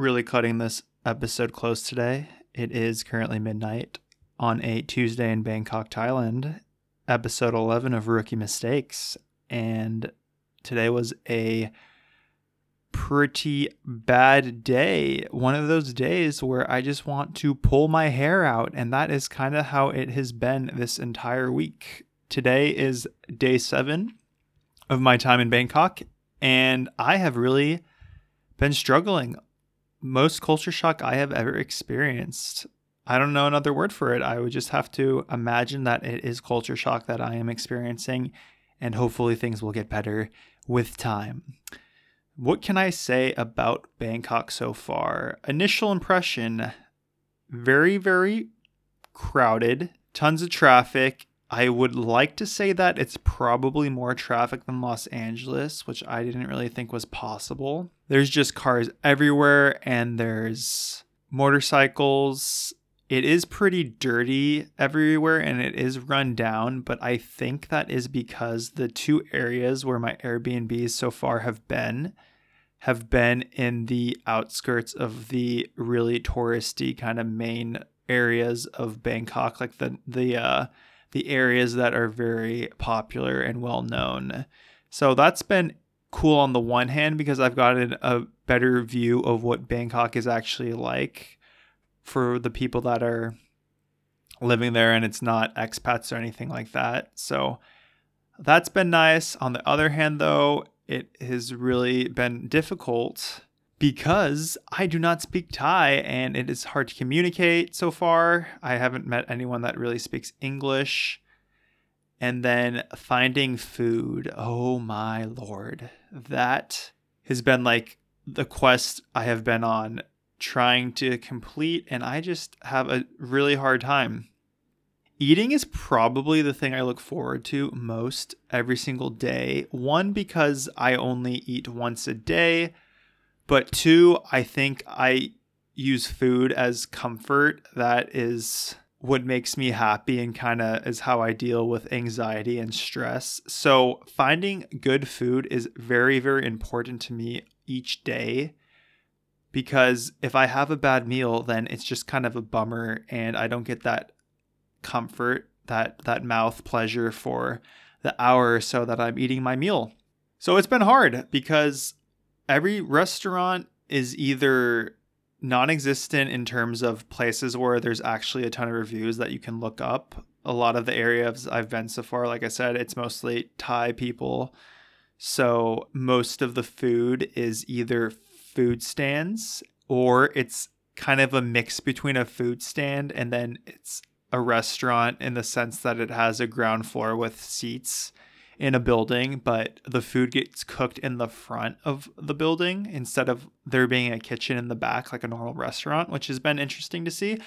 really cutting this episode close today. It is currently midnight on a Tuesday in Bangkok, Thailand, episode 11 of Rookie Mistakes. And today was a pretty bad day. One of those days where I just want to pull my hair out. And that is kind of how it has been this entire week. Today is day seven of my time in Bangkok. And I have really been struggling. Most culture shock I have ever experienced. I don't know another word for it. I would just have to imagine that it is culture shock that I am experiencing, and hopefully things will get better with time. What can I say about Bangkok so far? Initial impression very, very crowded, tons of traffic. I would like to say that it's probably more traffic than Los Angeles, which I didn't really think was possible. There's just cars everywhere and there's motorcycles. It is pretty dirty everywhere and it is run down, but I think that is because the two areas where my Airbnbs so far have been have been in the outskirts of the really touristy kind of main areas of Bangkok, like the the uh, the areas that are very popular and well known. So that's been cool on the one hand because I've gotten a better view of what Bangkok is actually like for the people that are living there and it's not expats or anything like that. So that's been nice. On the other hand, though, it has really been difficult because I do not speak Thai and it is hard to communicate so far. I haven't met anyone that really speaks English. And then finding food, oh my lord, that has been like the quest I have been on trying to complete, and I just have a really hard time. Eating is probably the thing I look forward to most every single day. One, because I only eat once a day but two, I think I use food as comfort. That is what makes me happy and kind of is how I deal with anxiety and stress. So, finding good food is very, very important to me each day because if I have a bad meal, then it's just kind of a bummer and I don't get that comfort, that that mouth pleasure for the hour or so that I'm eating my meal. So, it's been hard because every restaurant is either non-existent in terms of places where there's actually a ton of reviews that you can look up. A lot of the areas I've been so far, like I said, it's mostly Thai people. So most of the food is either food stands or it's kind of a mix between a food stand and then it's a restaurant in the sense that it has a ground floor with seats in a building, but the food gets cooked in the front of the building instead of there being a kitchen in the back like a normal restaurant, which has been interesting to see.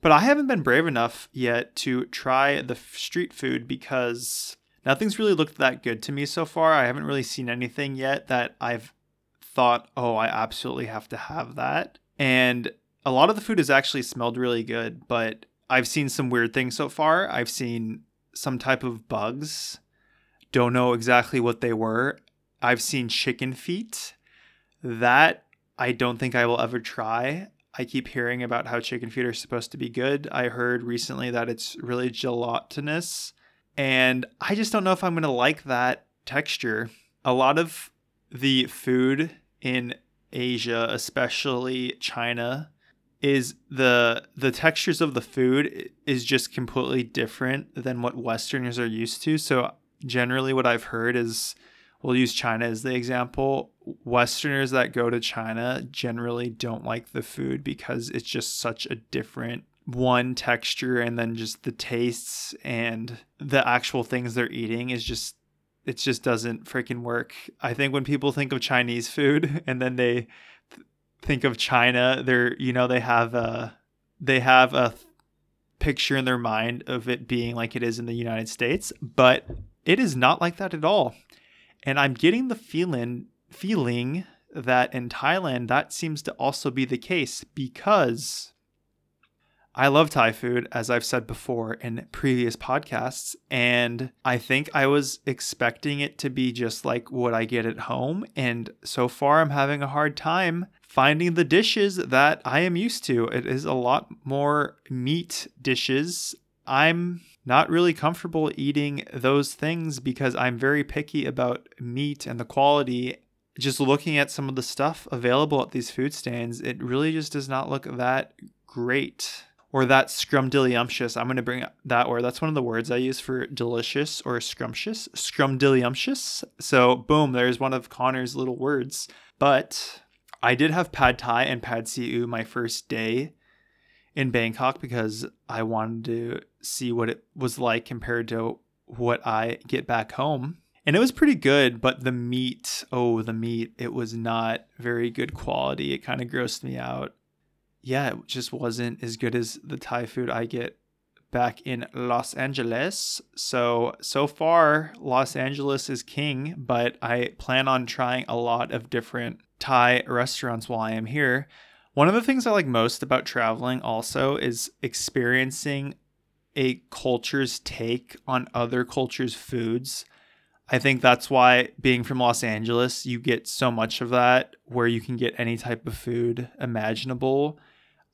But I haven't been brave enough yet to try the street food because nothing's really looked that good to me so far. I haven't really seen anything yet that I've thought, oh, I absolutely have to have that. And a lot of the food has actually smelled really good, but I've seen some weird things so far. I've seen some type of bugs don't know exactly what they were. I've seen chicken feet. That I don't think I will ever try. I keep hearing about how chicken feet are supposed to be good. I heard recently that it's really gelatinous, and I just don't know if I'm going to like that texture. A lot of the food in Asia, especially China, is the the textures of the food is just completely different than what westerners are used to. So generally what I've heard is we'll use China as the example. Westerners that go to China generally don't like the food because it's just such a different one texture and then just the tastes and the actual things they're eating is just it just doesn't freaking work. I think when people think of Chinese food and then they th- think of China, they're you know they have a they have a picture in their mind of it being like it is in the United States, but it is not like that at all. And I'm getting the feeling feeling that in Thailand that seems to also be the case because I love Thai food, as I've said before in previous podcasts, and I think I was expecting it to be just like what I get at home. And so far, I'm having a hard time finding the dishes that I am used to. It is a lot more meat dishes. I'm not really comfortable eating those things because I'm very picky about meat and the quality. Just looking at some of the stuff available at these food stands, it really just does not look that great or that scrumdiddlyumptious. I'm going to bring that word. That's one of the words I use for delicious or scrumptious. Scrumdiddlyumptious. So, boom, there's one of Connor's little words. But I did have pad thai and pad see ew my first day in Bangkok because I wanted to see what it was like compared to what I get back home. And it was pretty good, but the meat, oh, the meat, it was not very good quality. It kind of grossed me out. Yeah, it just wasn't as good as the Thai food I get back in Los Angeles. So, so far, Los Angeles is king, but I plan on trying a lot of different Thai restaurants while I am here. One of the things I like most about traveling also is experiencing a culture's take on other cultures' foods. I think that's why being from Los Angeles, you get so much of that where you can get any type of food imaginable.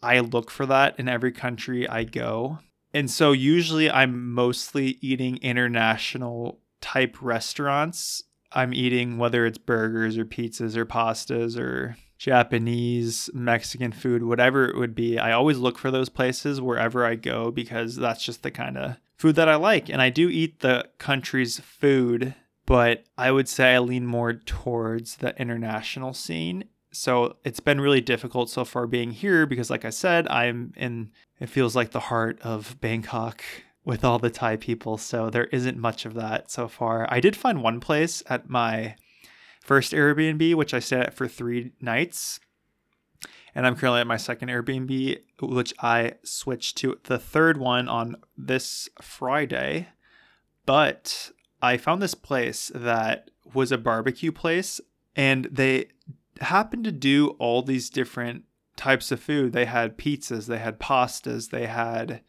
I look for that in every country I go. And so usually I'm mostly eating international type restaurants I'm eating, whether it's burgers or pizzas or pastas or Japanese, Mexican food, whatever it would be, I always look for those places wherever I go because that's just the kind of food that I like. And I do eat the country's food, but I would say I lean more towards the international scene. So it's been really difficult so far being here because, like I said, I'm in, it feels like the heart of Bangkok with all the Thai people, so there isn't much of that so far. I did find one place at my first Airbnb, which I stayed at for three nights. And I'm currently at my second Airbnb, which I switched to the third one on this Friday. But I found this place that was a barbecue place, and they happened to do all these different types of food. They had pizzas, they had pastas, they had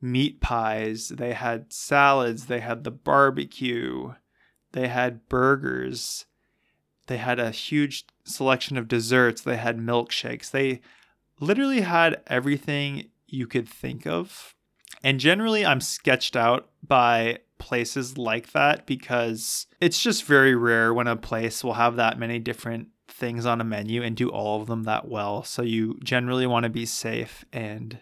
meat pies, they had salads, they had the barbecue, they had burgers, they had a huge selection of desserts, they had milkshakes. They literally had everything you could think of. And generally, I'm sketched out by places like that because it's just very rare when a place will have that many different things on a menu and do all of them that well. So you generally want to be safe and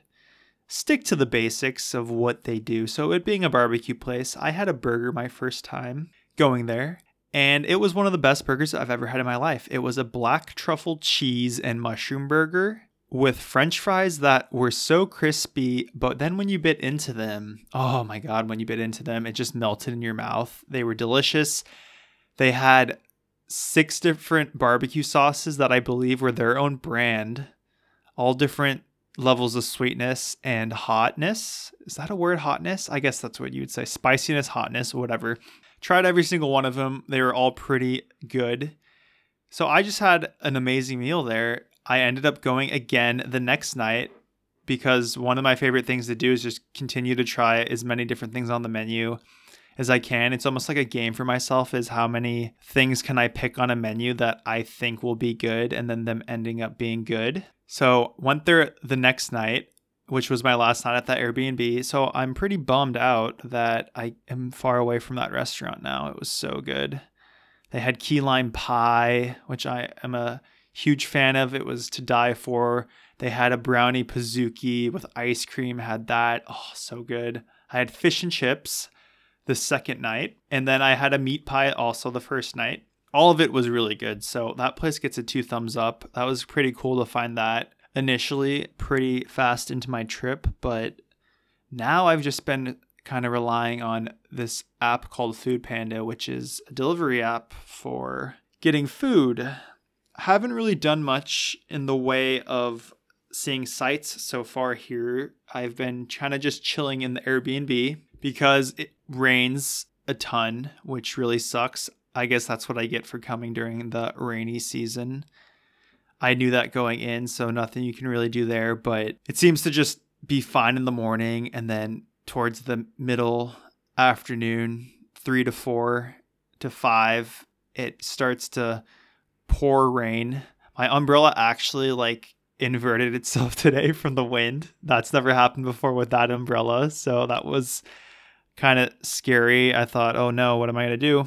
stick to the basics of what they do. So, it being a barbecue place, I had a burger my first time going there, and it was one of the best burgers I've ever had in my life. It was a black truffle cheese and mushroom burger with french fries that were so crispy, but then when you bit into them, oh my god, when you bit into them, it just melted in your mouth. They were delicious. They had six different barbecue sauces that I believe were their own brand, all different levels of sweetness and hotness. Is that a word, hotness? I guess that's what you would say. Spiciness, hotness, whatever. Tried every single one of them. They were all pretty good. So I just had an amazing meal there. I ended up going again the next night because one of my favorite things to do is just continue to try as many different things on the menu as I can. It's almost like a game for myself is how many things can I pick on a menu that I think will be good and then them ending up being good. So went there the next night, which was my last night at that Airbnb. So I'm pretty bummed out that I am far away from that restaurant now. It was so good. They had key lime pie, which I am a huge fan of. It was to die for. They had a brownie pizookie with ice cream, had that. Oh, so good. I had fish and chips the second night, and then I had a meat pie also the first night all of it was really good. So that place gets a two thumbs up. That was pretty cool to find that initially pretty fast into my trip, but now I've just been kind of relying on this app called Food Panda, which is a delivery app for getting food. Haven't really done much in the way of seeing sites so far here. I've been kind of just chilling in the Airbnb because it rains a ton, which really sucks. I guess that's what I get for coming during the rainy season. I knew that going in, so nothing you can really do there, but it seems to just be fine in the morning and then towards the middle afternoon, 3 to 4 to 5, it starts to pour rain. My umbrella actually like inverted itself today from the wind. That's never happened before with that umbrella. So that was kind of scary. I thought, oh no, what am I going to do?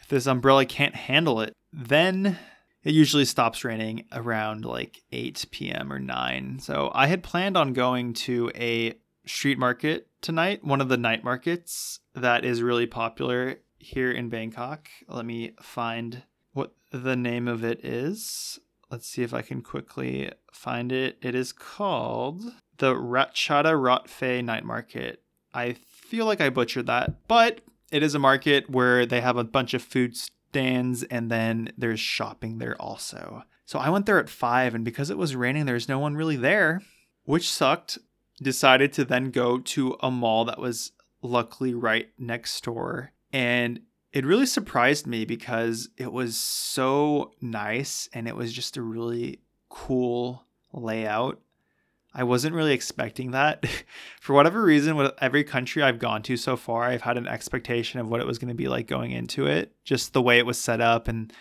If this umbrella can't handle it, then it usually stops raining around like 8 p.m. or 9. So I had planned on going to a street market tonight, one of the night markets that is really popular here in Bangkok. Let me find what the name of it is. Let's see if I can quickly find it. It is called the Ratchada Rotfe Night Market. I feel like I butchered that, but it is a market where they have a bunch of food stands and then there's shopping there also. So I went there at 5 and because it was raining there's no one really there, which sucked. Decided to then go to a mall that was luckily right next door and it really surprised me because it was so nice and it was just a really cool layout. I wasn't really expecting that. For whatever reason, with every country I've gone to so far, I've had an expectation of what it was going to be like going into it, just the way it was set up and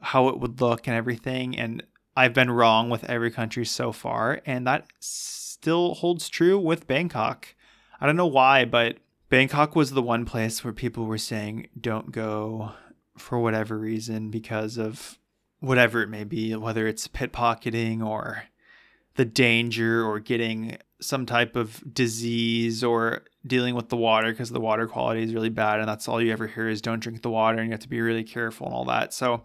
how it would look and everything. And I've been wrong with every country so far, and that still holds true with Bangkok. I don't know why, but Bangkok was the one place where people were saying don't go for whatever reason because of whatever it may be, whether it's pickpocketing or the danger or getting some type of disease or dealing with the water because the water quality is really bad and that's all you ever hear is don't drink the water and you have to be really careful and all that. So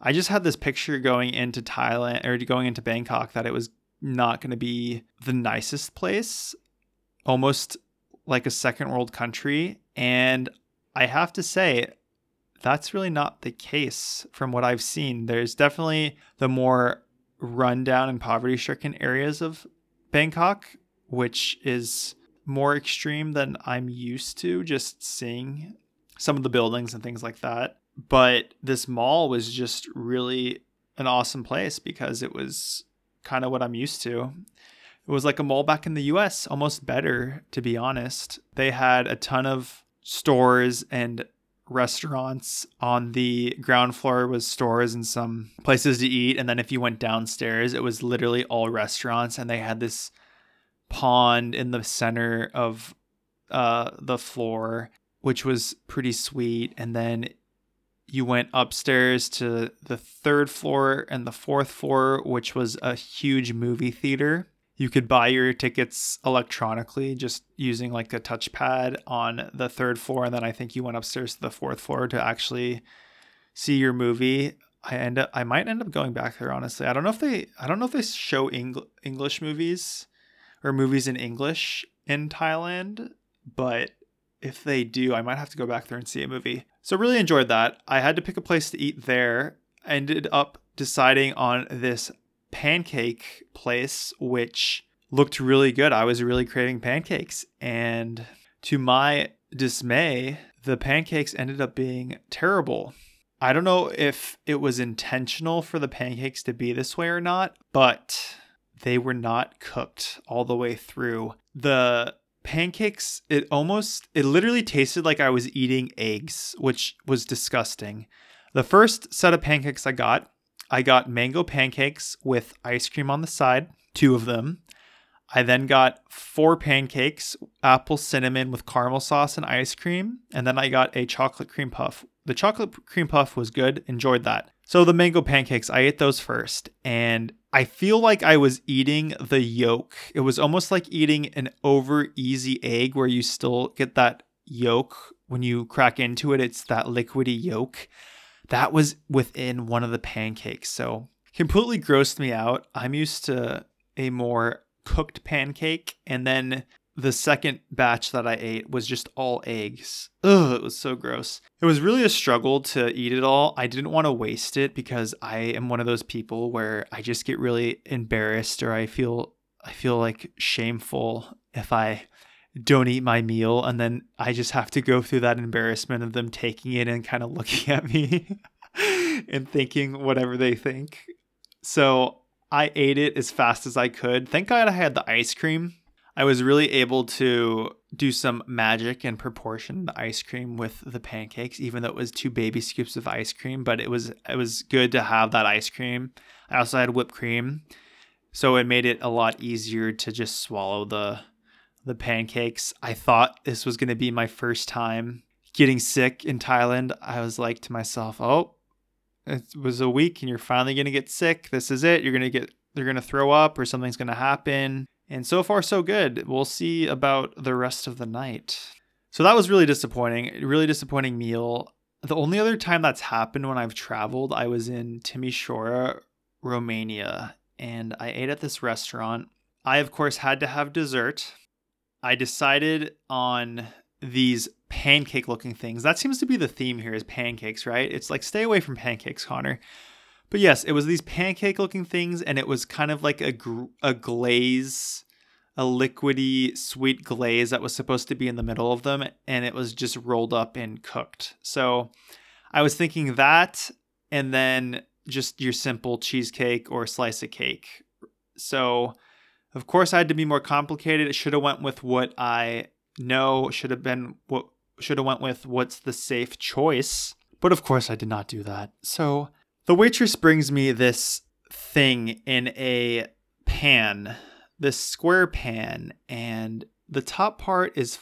I just had this picture going into Thailand or going into Bangkok that it was not going to be the nicest place. Almost like a second world country. And I have to say, that's really not the case from what I've seen. There's definitely the more rundown and poverty stricken areas of Bangkok, which is more extreme than I'm used to just seeing some of the buildings and things like that. But this mall was just really an awesome place because it was kind of what I'm used to. It was like a mall back in the US, almost better, to be honest. They had a ton of stores and restaurants. On the ground floor was stores and some places to eat. And then if you went downstairs, it was literally all restaurants. And they had this pond in the center of uh, the floor, which was pretty sweet. And then you went upstairs to the third floor and the fourth floor, which was a huge movie theater you could buy your tickets electronically just using like a touchpad on the third floor and then i think you went upstairs to the fourth floor to actually see your movie. I end up i might end up going back there honestly. I don't know if they i don't know if they show Eng- english movies or movies in english in thailand but if they do i might have to go back there and see a movie. So really enjoyed that. I had to pick a place to eat there. Ended up deciding on this pancake place, which looked really good. I was really craving pancakes. And to my dismay, the pancakes ended up being terrible. I don't know if it was intentional for the pancakes to be this way or not, but they were not cooked all the way through. The pancakes, it almost, it literally tasted like I was eating eggs, which was disgusting. The first set of pancakes I got I got mango pancakes with ice cream on the side, two of them. I then got four pancakes, apple cinnamon with caramel sauce and ice cream. And then I got a chocolate cream puff. The chocolate cream puff was good, enjoyed that. So the mango pancakes, I ate those first. And I feel like I was eating the yolk. It was almost like eating an over easy egg where you still get that yolk when you crack into it, it's that liquidy yolk that was within one of the pancakes. So completely grossed me out. I'm used to a more cooked pancake. And then the second batch that I ate was just all eggs. Ugh, it was so gross. It was really a struggle to eat it all. I didn't want to waste it because I am one of those people where I just get really embarrassed or I feel I feel like shameful if I don't eat my meal and then I just have to go through that embarrassment of them taking it and kind of looking at me and thinking whatever they think. So I ate it as fast as I could. Thank God I had the ice cream. I was really able to do some magic and proportion the ice cream with the pancakes, even though it was two baby scoops of ice cream. But it was it was good to have that ice cream. I also had whipped cream, so it made it a lot easier to just swallow the the pancakes. I thought this was going to be my first time getting sick in Thailand. I was like to myself, "Oh, it was a week and you're finally going to get sick. This is it. You're going to get they're going to throw up or something's going to happen." And so far so good. We'll see about the rest of the night. So that was really disappointing. Really disappointing meal. The only other time that's happened when I've traveled, I was in Timișoara, Romania, and I ate at this restaurant. I of course had to have dessert I decided on these pancake looking things. That seems to be the theme here is pancakes, right? It's like stay away from pancakes, Connor. But yes, it was these pancake looking things and it was kind of like a gr- a glaze, a liquidy sweet glaze that was supposed to be in the middle of them and it was just rolled up and cooked. So I was thinking that and then just your simple cheesecake or slice of cake. So of course, I had to be more complicated. It should have went with what I know. Should have been what should have went with what's the safe choice. But of course, I did not do that. So the waitress brings me this thing in a pan, this square pan, and the top part is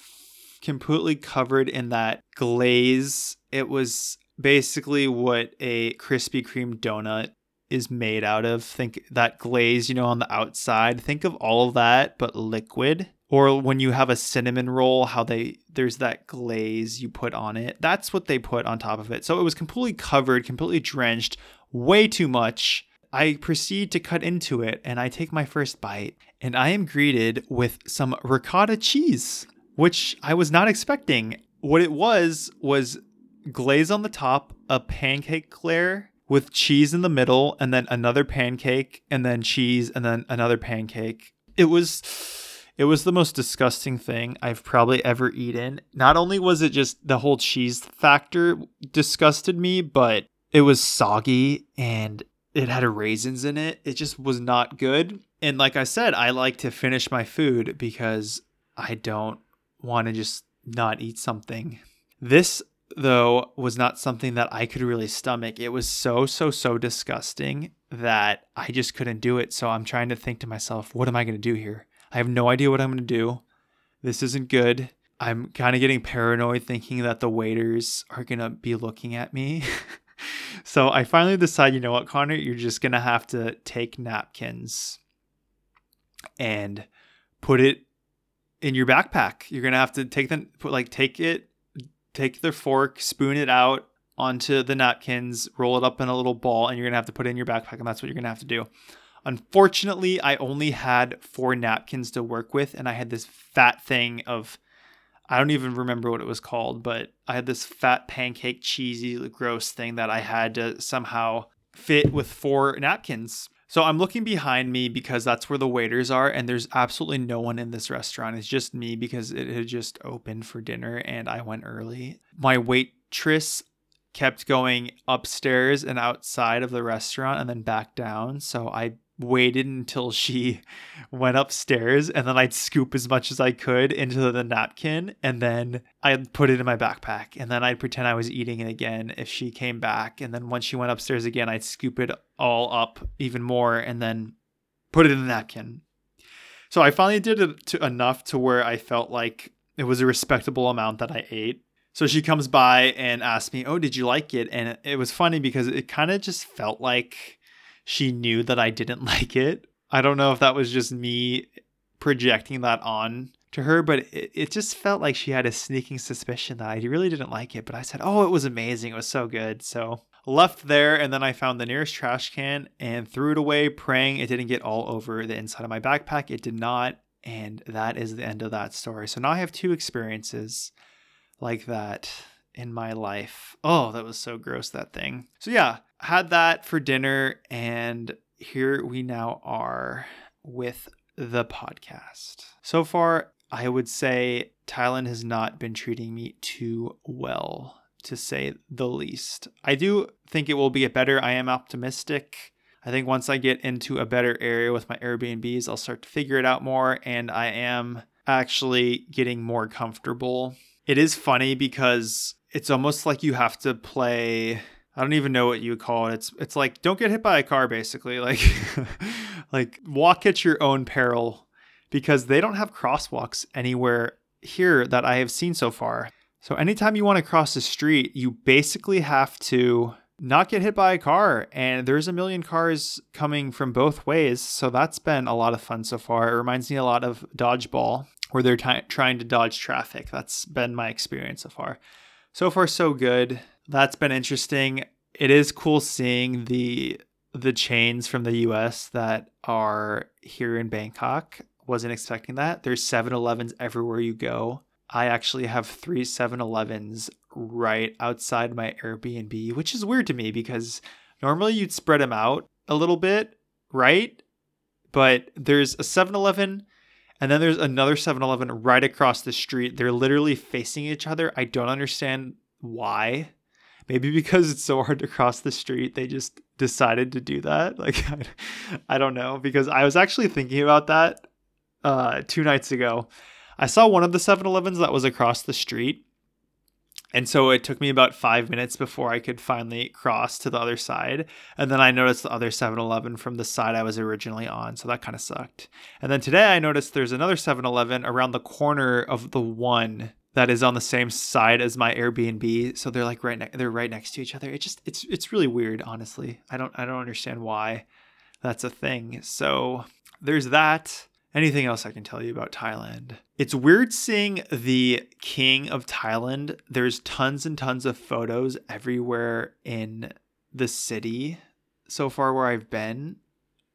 completely covered in that glaze. It was basically what a Krispy Kreme donut is made out of. Think that glaze, you know, on the outside. Think of all of that, but liquid. Or when you have a cinnamon roll, how they there's that glaze you put on it. That's what they put on top of it. So it was completely covered, completely drenched, way too much. I proceed to cut into it and I take my first bite and I am greeted with some ricotta cheese, which I was not expecting. What it was was glaze on the top, a pancake layer, with cheese in the middle and then another pancake and then cheese and then another pancake. It was it was the most disgusting thing I've probably ever eaten. Not only was it just the whole cheese factor disgusted me, but it was soggy and it had raisins in it. It just was not good. And like I said, I like to finish my food because I don't want to just not eat something. This though was not something that I could really stomach. It was so so so disgusting that I just couldn't do it. So I'm trying to think to myself, what am I going to do here? I have no idea what I'm going to do. This isn't good. I'm kind of getting paranoid thinking that the waiters are going to be looking at me. so I finally decide, you know what, Connor, you're just going to have to take napkins and put it in your backpack. You're going to have to take them put like take it take the fork, spoon it out onto the napkins, roll it up in a little ball, and you're gonna have to put it in your backpack, and that's what you're gonna have to do. Unfortunately, I only had four napkins to work with, and I had this fat thing of I don't even remember what it was called, but I had this fat pancake cheesy gross thing that I had to somehow fit with four napkins. So I'm looking behind me because that's where the waiters are, and there's absolutely no one in this restaurant. It's just me because it had just opened for dinner and I went early. My waitress kept going upstairs and outside of the restaurant and then back down. So I waited until she went upstairs and then I'd scoop as much as I could into the napkin and then I'd put it in my backpack and then I'd pretend I was eating it again if she came back and then once she went upstairs again I'd scoop it all up even more and then put it in the napkin. So I finally did it to enough to where I felt like it was a respectable amount that I ate. So she comes by and asks me, "Oh, did you like it?" And it was funny because it kind of just felt like she knew that I didn't like it. I don't know if that was just me projecting that on to her, but it, it just felt like she had a sneaking suspicion that I really didn't like it. But I said, Oh, it was amazing. It was so good. So left there, and then I found the nearest trash can and threw it away, praying it didn't get all over the inside of my backpack. It did not. And that is the end of that story. So now I have two experiences like that in my life. Oh, that was so gross, that thing. So, yeah, had that for dinner, and here we now are with the podcast. So far, I would say Thailand has not been treating me too well, to say the least. I do think it will get better. I am optimistic. I think once I get into a better area with my Airbnbs, I'll start to figure it out more. And I am actually getting more comfortable. It is funny because it's almost like you have to play. I don't even know what you would call it. It's it's like don't get hit by a car basically. Like like walk at your own peril because they don't have crosswalks anywhere here that I have seen so far. So anytime you want to cross the street, you basically have to not get hit by a car. And there's a million cars coming from both ways. So that's been a lot of fun so far. It reminds me a lot of Dodgeball, where they're t- trying to dodge traffic. That's been my experience so far. So far, so good. That's been interesting. It is cool seeing the the chains from the US that are here in Bangkok. Wasn't expecting that. There's 7-Elevens everywhere you go. I actually have three 7-Elevens right outside my Airbnb, which is weird to me because normally you'd spread them out a little bit, right? But there's a 7-Eleven and then there's another 7-Eleven right across the street. They're literally facing each other. I don't understand why. Maybe because it's so hard to cross the street, they just decided to do that. Like I, don't know because I was actually thinking about that uh 2 nights ago. I saw one of the 7-Elevens that was across the street and so it took me about five minutes before I could finally cross to the other side. And then I noticed the other 7 Eleven from the side I was originally on. So that kind of sucked. And then today I noticed there's another 7 Eleven around the corner of the one that is on the same side as my Airbnb. So they're like right ne- they're right next to each other. It just it's it's really weird, honestly. I don't I don't understand why that's a thing. So there's that anything else I can tell you about Thailand. It's weird seeing the king of Thailand. There's tons and tons of photos everywhere in the city so far where I've been.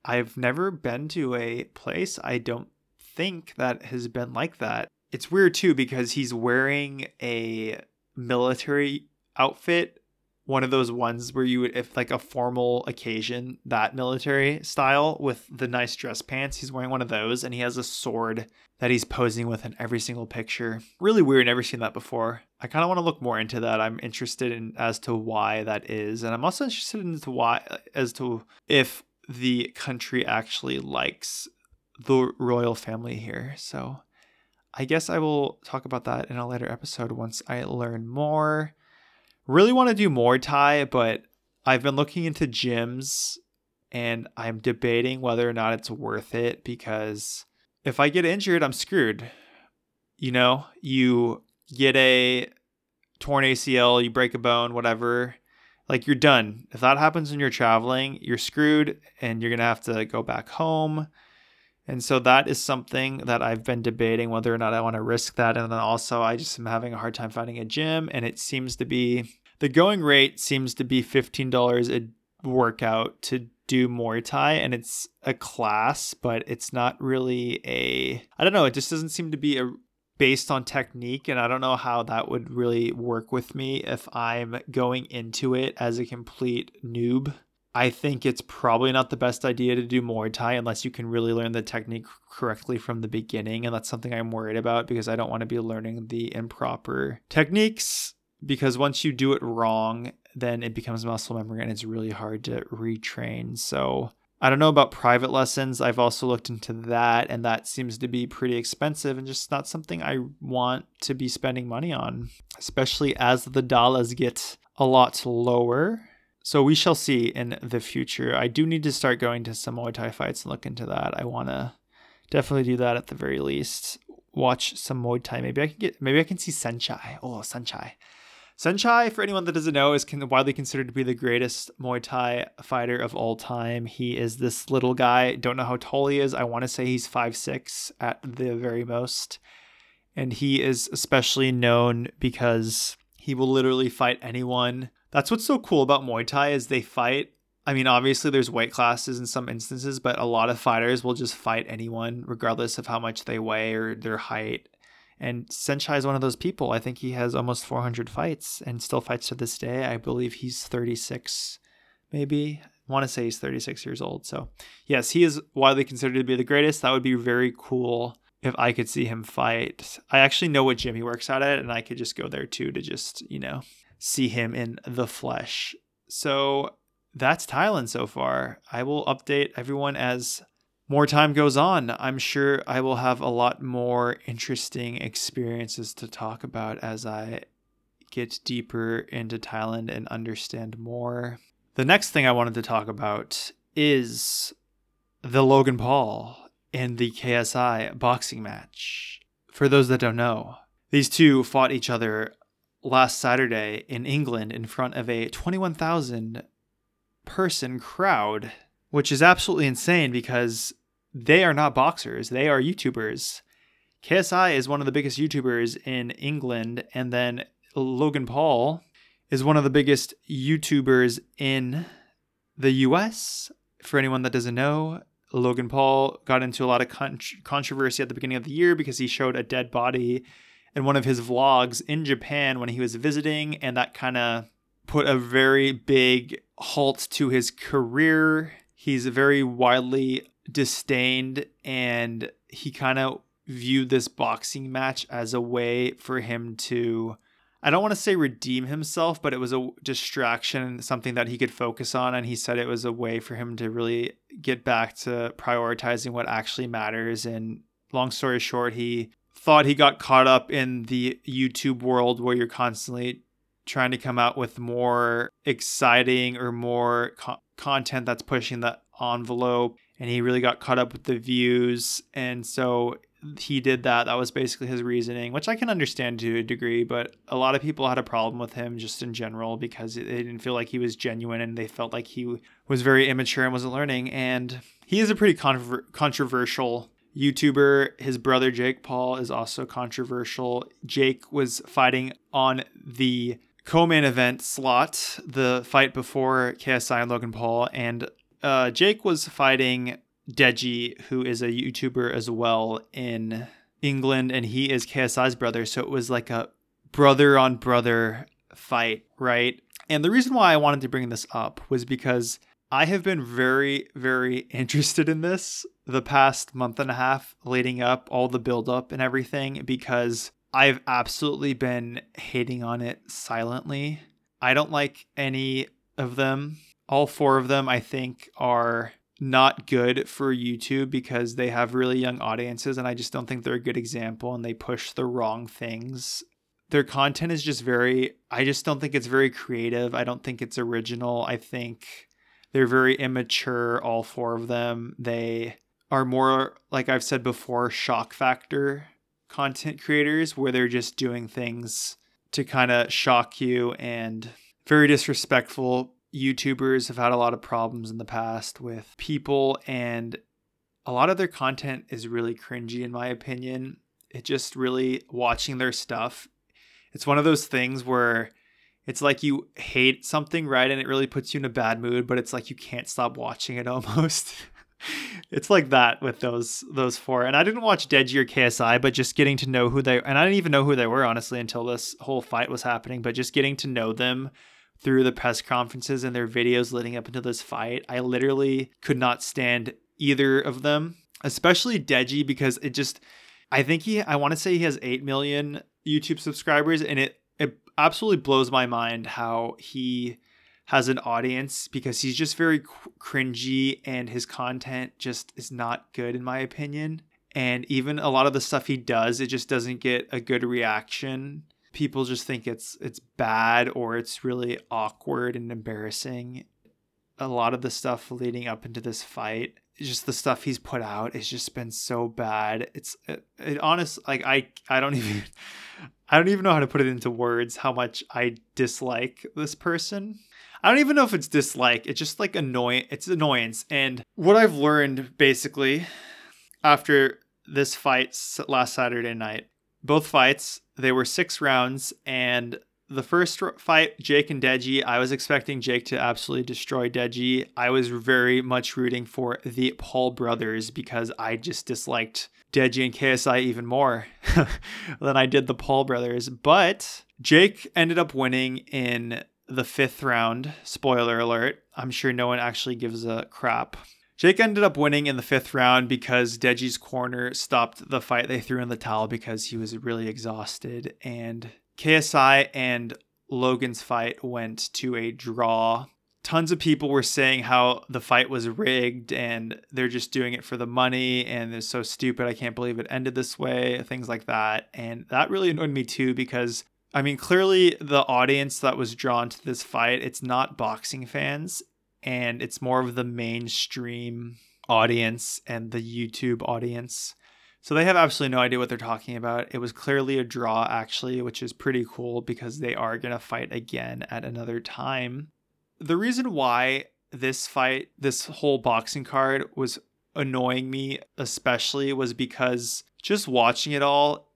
I've never been to a place I don't think that has been like that. It's weird too because he's wearing a military outfit one of those ones where you would if like a formal occasion that military style with the nice dress pants he's wearing one of those and he has a sword that he's posing with in every single picture. Really weird never seen that before. I kind of want to look more into that. I'm interested in as to why that is and i'm also interested in to why as to if the country actually likes the royal family here so i guess i will talk about that in a later episode once i learn more really want to do more Thai, but I've been looking into gyms and I'm debating whether or not it's worth it because if I get injured, I'm screwed. You know, you get a torn ACL, you break a bone, whatever, like you're done. If that happens when you're traveling, you're screwed and you're going to have to go back home. And so that is something that I've been debating whether or not I want to risk that. And then also, I just am having a hard time finding a gym. And it seems to be the going rate seems to be $15 a workout to do Muay Thai. And it's a class, but it's not really a, I don't know, it just doesn't seem to be a based on technique and I don't know how that would really work with me if I'm going into it as a complete noob. I think it's probably not the best idea to do Muay Thai unless you can really learn the technique correctly from the beginning. And that's something I'm worried about because I don't want to be learning the improper techniques. Because once you do it wrong, then it becomes muscle memory and it's really hard to retrain. So I don't know about private lessons. I've also looked into that, and that seems to be pretty expensive and just not something I want to be spending money on, especially as the dollars get a lot lower so we shall see in the future. I do need to start going to some Muay Thai fights and look into that. I want to definitely do that at the very least. Watch some Muay Thai. Maybe I can get. Maybe I can see Saenchai. Oh, Saenchai. Saenchai, for anyone that doesn't know, is widely considered to be the greatest Muay Thai fighter of all time. He is this little guy. Don't know how tall he is. I want to say he's five six at the very most, and he is especially known because he will literally fight anyone that's what's so cool about Muay Thai is they fight. I mean, obviously there's weight classes in some instances, but a lot of fighters will just fight anyone regardless of how much they weigh or their height. And Saenchai is one of those people. I think he has almost 400 fights and still fights to this day. I believe he's 36, maybe. I want to say he's 36 years old. So, yes, he is widely considered to be the greatest. That would be very cool if I could see him fight. I actually know what gym he works out at, and I could just go there too to just, you know, see him in the flesh. So that's Thailand so far. I will update everyone as more time goes on. I'm sure I will have a lot more interesting experiences to talk about as I get deeper into Thailand and understand more. The next thing I wanted to talk about is the Logan Paul and the KSI boxing match. For those that don't know, these two fought each other last Saturday in England in front of a 21,000 person crowd, which is absolutely insane because they are not boxers, they are YouTubers. KSI is one of the biggest YouTubers in England, and then Logan Paul is one of the biggest YouTubers in the US. For anyone that doesn't know, Logan Paul got into a lot of con- controversy at the beginning of the year because he showed a dead body in one of his vlogs in Japan when he was visiting, and that kind of put a very big halt to his career. He's very widely disdained, and he kind of viewed this boxing match as a way for him to I don't want to say redeem himself, but it was a distraction, something that he could focus on. And he said it was a way for him to really get back to prioritizing what actually matters. And long story short, he thought he got caught up in the YouTube world where you're constantly trying to come out with more exciting or more co- content that's pushing the envelope. And he really got caught up with the views. And so he did that. That was basically his reasoning, which I can understand to a degree, but a lot of people had a problem with him just in general because they didn't feel like he was genuine and they felt like he was very immature and wasn't learning. And he is a pretty controver- controversial YouTuber. His brother Jake Paul is also controversial. Jake was fighting on the co-main event slot, the fight before KSI and Logan Paul, and uh, Jake was fighting Deji, who is a YouTuber as well in England, and he is KSI's brother. So it was like a brother on brother fight, right? And the reason why I wanted to bring this up was because I have been very, very interested in this the past month and a half leading up, all the build up and everything, because I've absolutely been hating on it silently. I don't like any of them. All four of them, I think, are not good for YouTube because they have really young audiences and I just don't think they're a good example and they push the wrong things. Their content is just very I just don't think it's very creative. I don't think it's original. I think they're very immature all four of them. They are more like I've said before shock factor content creators where they're just doing things to kind of shock you and very disrespectful YouTubers have had a lot of problems in the past with people, and a lot of their content is really cringy, in my opinion. It just really watching their stuff. It's one of those things where it's like you hate something, right? And it really puts you in a bad mood, but it's like you can't stop watching it almost. it's like that with those those four. And I didn't watch Deji or KSI, but just getting to know who they and I didn't even know who they were honestly until this whole fight was happening. But just getting to know them through the press conferences and their videos leading up into this fight, I literally could not stand either of them, especially Deji because it just I think he I want to say he has 8 million YouTube subscribers and it absolutely blows my mind how he has an audience because he's just very cringy and his content just is not good in my opinion. And even a lot of the stuff he does, it just doesn't get a good reaction people just think it's it's bad or it's really awkward and embarrassing. A lot of the stuff leading up into this fight, just the stuff he's put out, has just been so bad. It's it, it honest like I I don't even I don't even know how to put it into words how much I dislike this person. I don't even know if it's dislike. It's just like annoying. It's annoyance. And what I've learned basically after this fight last Saturday night both fights. They were six rounds, and the first fight, Jake and Deji, I was expecting Jake to absolutely destroy Deji. I was very much rooting for the Paul brothers because I just disliked Deji and KSI even more than I did the Paul brothers. But Jake ended up winning in the fifth round. Spoiler alert. I'm sure no one actually gives a crap Jake ended up winning in the fifth round because Deji's corner stopped the fight. They threw in the towel because he was really exhausted. And KSI and Logan's fight went to a draw. Tons of people were saying how the fight was rigged and they're just doing it for the money and it's so stupid. I can't believe it ended this way, things like that. And that really annoyed me too because I mean, clearly the audience that was drawn to this fight, it's not boxing fans and it's more of the mainstream audience and the YouTube audience. So they have absolutely no idea what they're talking about. It was clearly a draw, actually, which is pretty cool because they are going to fight again at another time. The reason why this fight, this whole boxing card was annoying me, especially, was because just watching it all,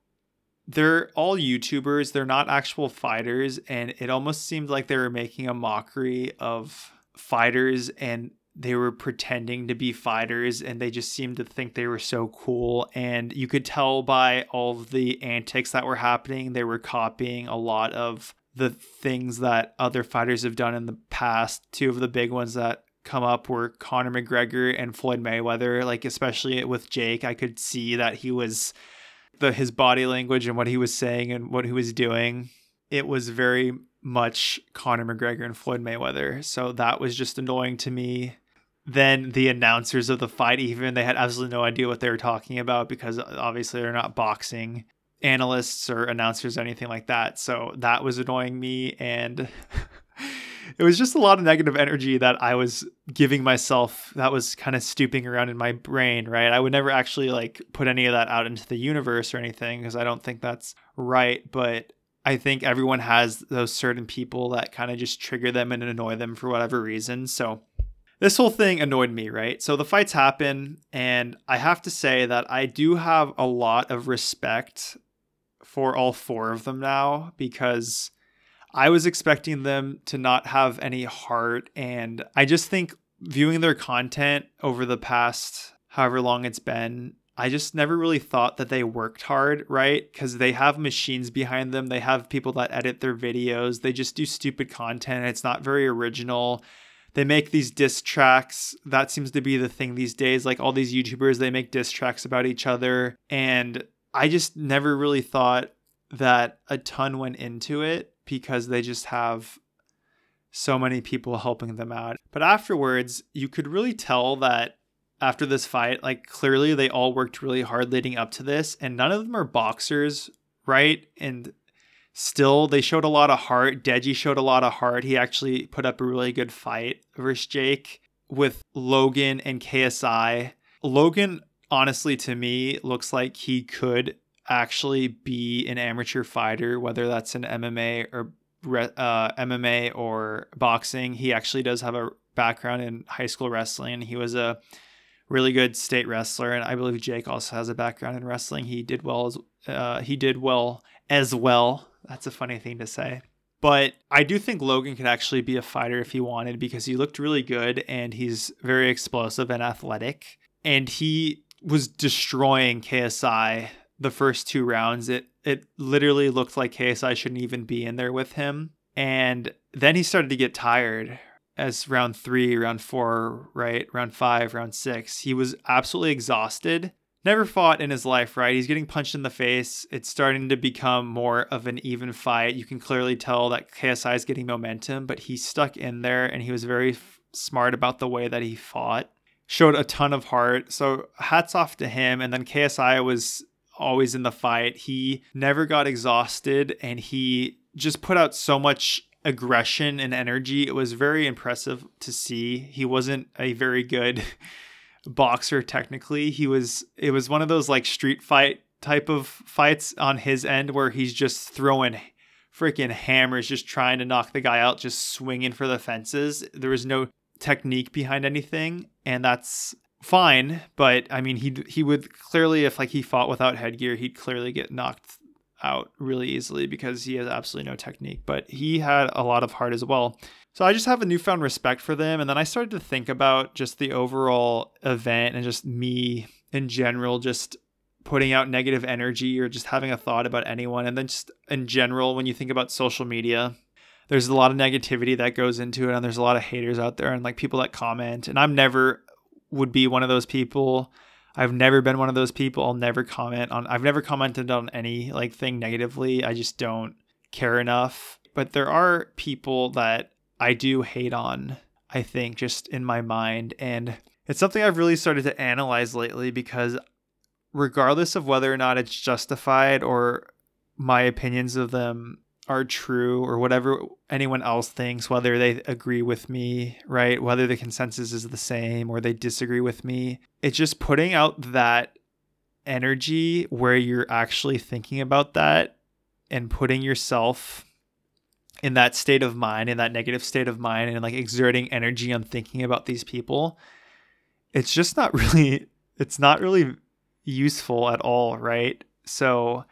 they're all YouTubers, they're not actual fighters, and it almost seemed like they were making a mockery of fighters and they were pretending to be fighters and they just seemed to think they were so cool. And you could tell by all of the antics that were happening they were copying a lot of the things that other fighters have done in the past. Two of the big ones that come up were Conor McGregor and Floyd Mayweather. Like especially with Jake I could see that he was the his body language and what he was saying and what he was doing it was very much Conor McGregor and Floyd Mayweather. So that was just annoying to me. Then the announcers of the fight even they had absolutely no idea what they were talking about because obviously they're not boxing analysts or announcers or anything like that so that was annoying me and it was just a lot of negative energy that i was giving myself that was kind of stooping around in my brain right i would never actually like put any of that out into the universe or anything because i don't think that's right but i think everyone has those certain people that kind of just trigger them and annoy them for whatever reason so this whole thing annoyed me, right? So the fights happen, and I have to say that I do have a lot of respect for all four of them now because I was expecting them to not have any heart. And I just think viewing their content over the past however long it's been, I just never really thought that they worked hard, right? Because they have machines behind them, they have people that edit their videos, they just do stupid content. It's not very original they make these diss tracks. That seems to be the thing these days. Like all these YouTubers, they make diss tracks about each other. And I just never really thought that a ton went into it because they just have so many people helping them out. But afterwards, you could really tell that after this fight, like clearly they all worked really hard leading up to this, and none of them are boxers, right? And still they showed a lot of heart. Deji showed a lot of heart. He actually put up a really good fight versus Jake with Logan and KSI. Logan, honestly, to me, looks like he could actually be an amateur fighter, whether that's an MMA or uh, MMA or boxing. He actually does have a background in high school wrestling. He was a really good state wrestler, and I believe Jake also has a background in wrestling. He did well as uh, he did well as well that's a funny thing to say. But I do think Logan could actually be a fighter if he wanted because he looked really good and he's very explosive and athletic. And he was destroying KSI the first two rounds. It it literally looked like KSI shouldn't even be in there with him. And then he started to get tired as round three, round four, right? Round five, round six. He was absolutely exhausted never fought in his life, right? He's getting punched in the face. It's starting to become more of an even fight. You can clearly tell that KSI is getting momentum, but he stuck in there and he was very f- smart about the way that he fought. Showed a ton of heart. So hats off to him. And then KSI was always in the fight. He never got exhausted and he just put out so much aggression and energy. It was very impressive to see. He wasn't a very good boxer technically. He was it was one of those like street fight type of fights on his end where he's just throwing freaking hammers just trying to knock the guy out just swinging for the fences. There was no technique behind anything and that's fine, but I mean he he would clearly if like he fought without headgear, he'd clearly get knocked out really easily because he has absolutely no technique, but he had a lot of heart as well. So I just have a newfound respect for them. And then I started to think about just the overall event and just me in general, just putting out negative energy or just having a thought about anyone. And then just in general, when you think about social media, there's a lot of negativity that goes into it. And there's a lot of haters out there and like people that comment. And I'm never would be one of those people. I've never been one of those people. I'll never comment on I've never commented on any like thing negatively. I just don't care enough. But there are people that I do hate on I think, just in my mind. And it's something I've really started to analyze lately because regardless of whether or not it's justified or my opinions of them are true or whatever anyone else thinks, whether they agree with me, right? Whether the consensus is the same or they disagree with me. It's just putting out that energy where you're actually thinking about that and putting yourself in that state of mind, in that negative state of mind, and like exerting energy on thinking about these people. It's just not really, it's not really useful at all, right? So,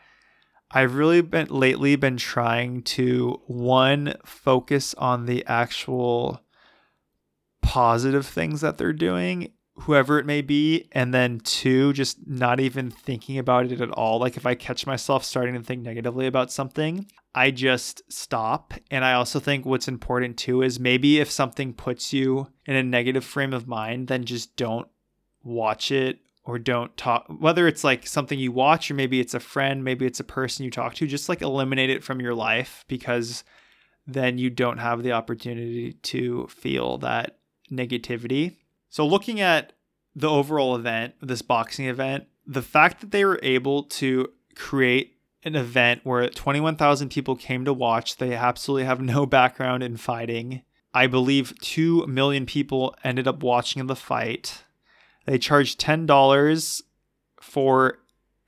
I've really been lately been trying to one focus on the actual positive things that they're doing, whoever it may be, and then two, just not even thinking about it at all. Like if I catch myself starting to think negatively about something, I just stop. And I also think what's important too is maybe if something puts you in a negative frame of mind, then just don't watch it or don't talk whether it's like something you watch or maybe it's a friend maybe it's a person you talk to just like eliminate it from your life because then you don't have the opportunity to feel that negativity. So looking at the overall event this boxing event the fact that they were able to create an event where 21,000 people came to watch they absolutely have no background in fighting. I believe 2 million people ended up watching the fight they charged ten dollars for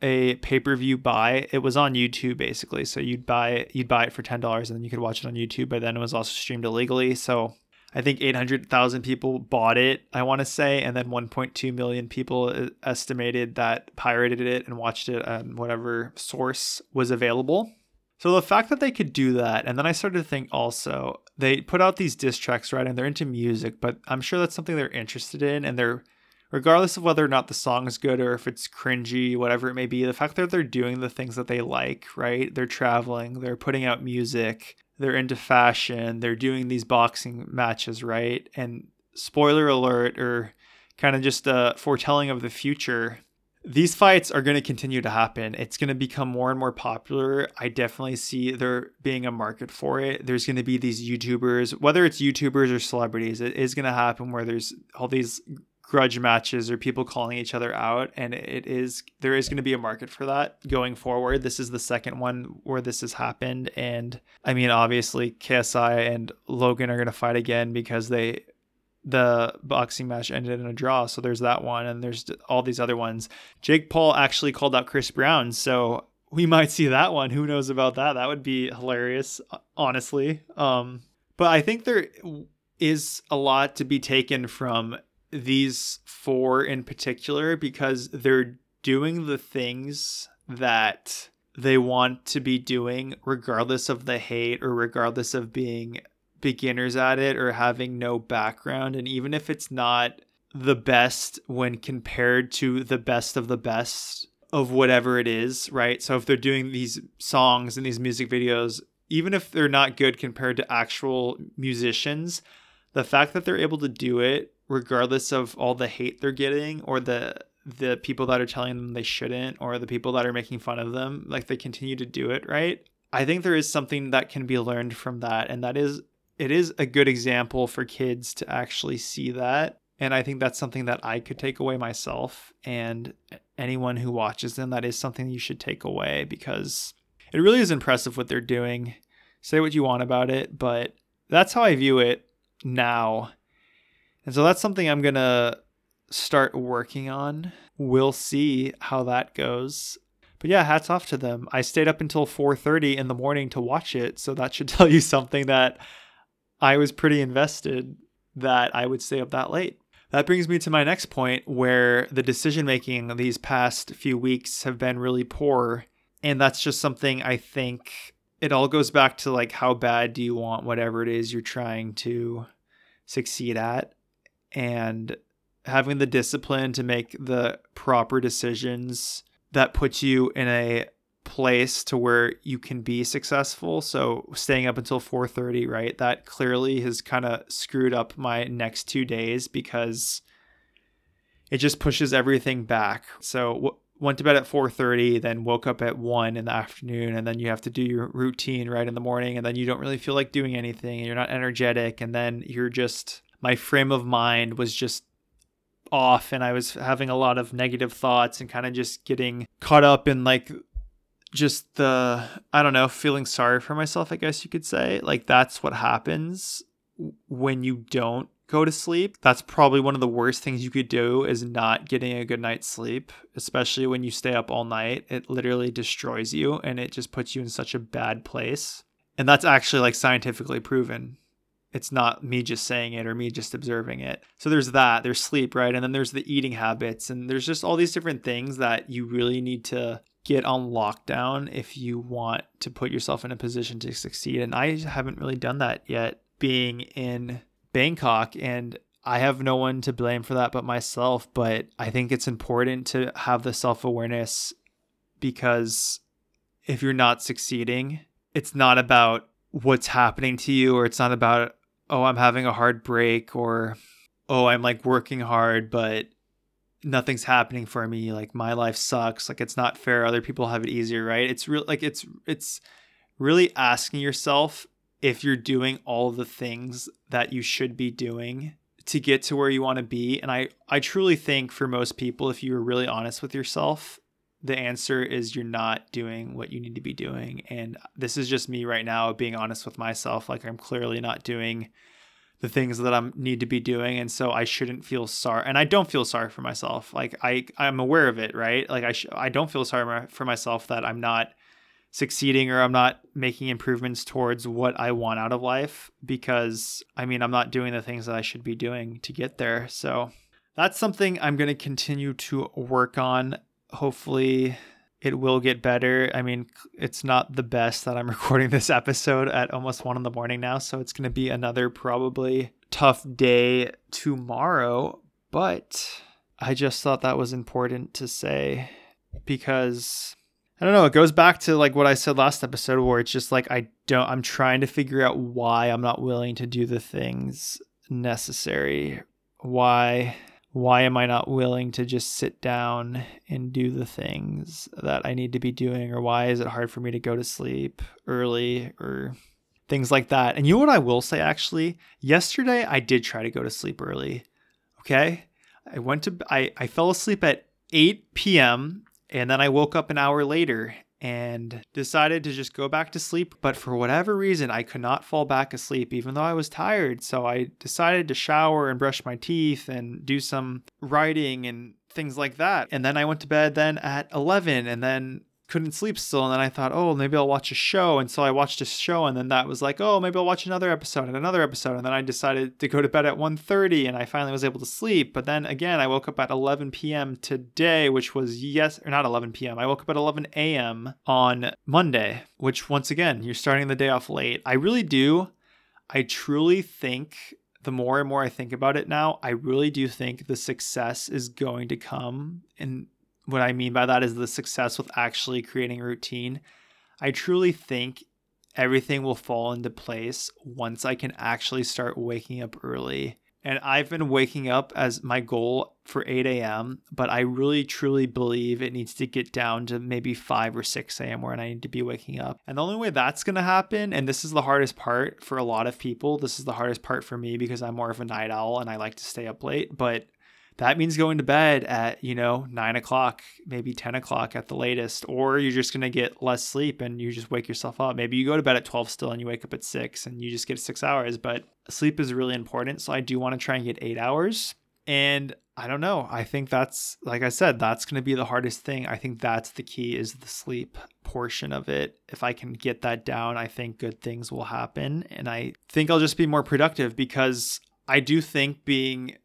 a pay-per-view buy. It was on YouTube basically. So you'd buy you'd buy it for ten dollars and then you could watch it on YouTube, but then it was also streamed illegally. So I think 800,000 people bought it, I want to say, and then 1.2 million people uh, estimated that pirated it and watched it on whatever source was available. So the fact that they could do that, and then I started to think also, they put out these diss tracks, right? And they're into music, but I'm sure that's something they're interested in, and they're regardless of whether or not the song is good or if it's cringy, whatever it may be, the fact that they're doing the things that they like, right? They're traveling, they're putting out music, they're into fashion, they're doing these boxing matches, right? And spoiler alert, or kind of just a foretelling of the future. These fights are going to continue to happen. It's going to become more and more popular. I definitely see there being a market for it. There's going to be these YouTubers, whether it's YouTubers or celebrities, it is going to happen where there's all these grudge matches or people calling each other out and it is there is going to be a market for that going forward. This is the second one where this has happened and i mean obviously ksi and logan are going to fight again because they the boxing match ended in a draw so there's that one and there's all these other ones. Jake paul actually called out chris brown so we might see that one. Who knows about that? That would be hilarious honestly. Um but i think there is a lot to be taken from these four in particular because they're doing the things that they want to be doing regardless of the hate or regardless of being beginners at it or having no background and even if it's not the best when compared to the best of the best of whatever it is, right? So if they're doing these songs and these music videos, even if they're not good compared to actual musicians, the fact that they're able to do it regardless of all the hate they're getting or the the people that are telling them they shouldn't or the people that are making fun of them like they continue to do it right? I think there is something that can be learned from that and that is it is a good example for kids to actually see that and i think that's something that i could take away myself and anyone who watches them that is something you should take away because it really is impressive what they're doing. Say what you want about it but that's how i view it now and so that's something I'm going to start working on. We'll see how that goes. But yeah, hats off to them. I stayed up until 4:30 in the morning to watch it, so that should tell you something that I was pretty invested that I would stay up that late. That brings me to my next point where the decision making these past few weeks have been really poor, and that's just something I think it all goes back to like how bad do you want whatever it is you're trying to succeed at and having the discipline to make the proper decisions that puts you in a place to where you can be successful. So staying up until 4:30, right? That clearly has kind of screwed up my next 2 days because it just pushes everything back. So w- went to bed at 4:30, then woke up at 1 in the afternoon and then you have to do your routine right in the morning and then you don't really feel like doing anything and you're not energetic and then you're just my frame of mind was just off and I was having a lot of negative thoughts and kind of just getting caught up in like just the I don't know, feeling sorry for myself, I guess you could say. Like that's what happens when you don't go to sleep. That's probably one of the worst things you could do is not getting a good night's sleep, especially when you stay up all night. It literally destroys you and it just puts you in such a bad place. And that's actually like scientifically proven. It's not me just saying it or me just observing it. So there's that, there's sleep, right? And then there's the eating habits and there's just all these different things that you really need to get on lockdown if you want to put yourself in a position to succeed. And I haven't really done that yet being in Bangkok and I have no one to blame for that but myself, but I think it's important to have the self-awareness because if you're not succeeding, it's not about what's happening to you or it's not about oh, I'm having a hard break or oh, I'm like working hard but nothing's happening for me like my life sucks like it's not fair other people have it easier right? It's real like it's it's really asking yourself if you're doing all the things that you should be doing to get to where you want to be and i i truly think for most people if you're really honest with yourself the answer is you're not doing what you need to be doing and this is just me right now being honest with myself like i'm clearly not doing the things that I need to be doing, and so I shouldn't feel sorry. And I don't feel sorry for myself. Like I, I'm aware of it, right? Like I, sh- I don't feel sorry for myself that I'm not succeeding or I'm not making improvements towards what I want out of life because I mean I'm not doing the things that I should be doing to get there. So that's something I'm going to continue to work on. Hopefully it will get better. I mean, it's not the best that I'm recording this episode at almost one in the morning now, so it's going to be another probably tough day tomorrow. But I just thought that was important to say because I don't know, it goes back to like what I said last episode where it's just like I don't I'm trying to figure out why I'm not willing to do the things necessary. Why why am I not willing to just sit down and do the things that I need to be doing? Or why is it hard for me to go to sleep early or things like that? And you know what I will say actually? Yesterday I did try to go to sleep early. Okay. I went to, I, I fell asleep at 8 p.m. and then I woke up an hour later and decided to just go back to sleep. But for whatever reason, I could not fall back asleep, even though I was tired. So I decided to shower and brush my teeth and do some writing and things like that. And then I went to bed then at 11 and then couldn't sleep still and then I thought, "Oh, maybe I'll watch a show." And so I watched a show and then that was like, "Oh, maybe I'll watch another episode and another episode." And then I decided to go to bed at 1:30 and I finally was able to sleep. But then again, I woke up at 11 p.m. today, which was yes or not 11 p.m. I woke up at 11 a.m. on Monday, which once again, you're starting the day off late. I really do I truly think the more and more I think about it now, I really do think the success is going to come in what I mean by that is the success with actually creating routine. I truly think everything will fall into place once I can actually start waking up early. And I've been waking up as my goal for 8 a.m., but I really truly believe it needs to get down to maybe 5 or 6 a.m. where I need to be waking up. And the only way that's going to happen, and this is the hardest part for a lot of people, this is the hardest part for me because I'm more of a night owl and I like to stay up late, but that means going to bed at you know nine o'clock maybe 10 o'clock at the latest or you're just going to get less sleep and you just wake yourself up. Maybe you go to bed at 12 still and you wake up at 6 and you just get six hours but sleep is really important so i do want to try and get eight hours. And i don't know i think that's like i said that's going to be the hardest thing. I think that's the key is the sleep portion of it. If i can get that down i think good things will happen and i think i'll just be more productive because i do think being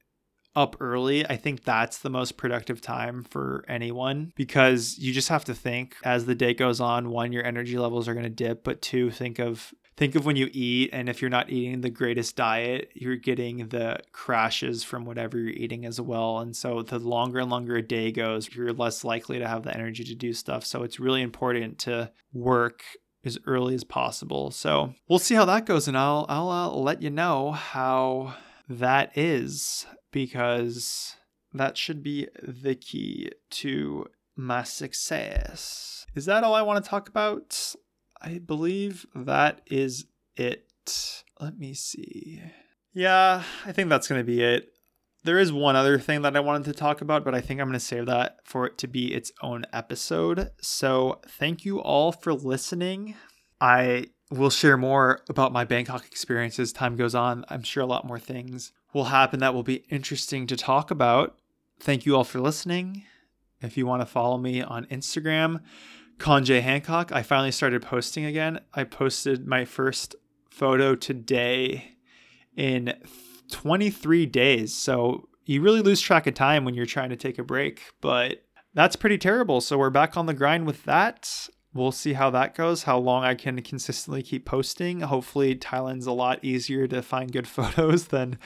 up early, I think that's the most productive time for anyone because you just have to think as the day goes on, one, your energy levels are going to dip, but two, think of think of when you eat and if you're not eating the greatest diet, you're getting the crashes from whatever you're eating as well. And so the longer and longer a day goes, you're less likely to have the energy to do stuff. So it's really important to work as early as possible. So we'll see how that goes and I'll I'll uh, let you know how that is because that should be the key to my success. Is that all I want to talk about? I believe that is it. Let me see. Yeah, I think that's going to be it. There is one other thing that I wanted to talk about, but I think I'm going to save that for it to be its own episode. So, thank you all for listening. I will share more about my Bangkok experience as time goes on. I'm sure a lot more things will happen that will be interesting to talk about. Thank you all for listening. If you want to follow me on Instagram, Conjay Hancock, I finally started posting again. I posted my first photo today in 23 days. So you really lose track of time when you're trying to take a break, but that's pretty terrible. So we're back on the grind with that. We'll see how that goes, how long I can consistently keep posting. Hopefully, Thailand's a lot easier to find good photos than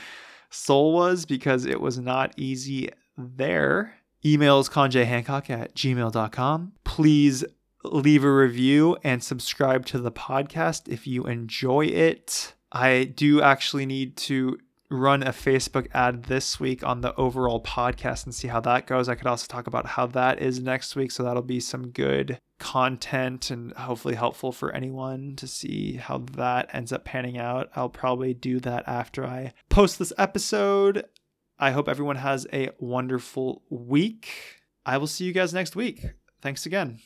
Seoul was because it was not easy there. Email is conjayhancock at gmail.com. Please leave a review and subscribe to the podcast if you enjoy it. I do actually need to run a Facebook ad this week on the overall podcast and see how that goes. I could also talk about how that is next week. So that'll be some good content and hopefully helpful for anyone to see how that ends up panning out. I'll probably do that after I post this episode. I hope everyone has a wonderful week. I will see you guys next week. Thanks again.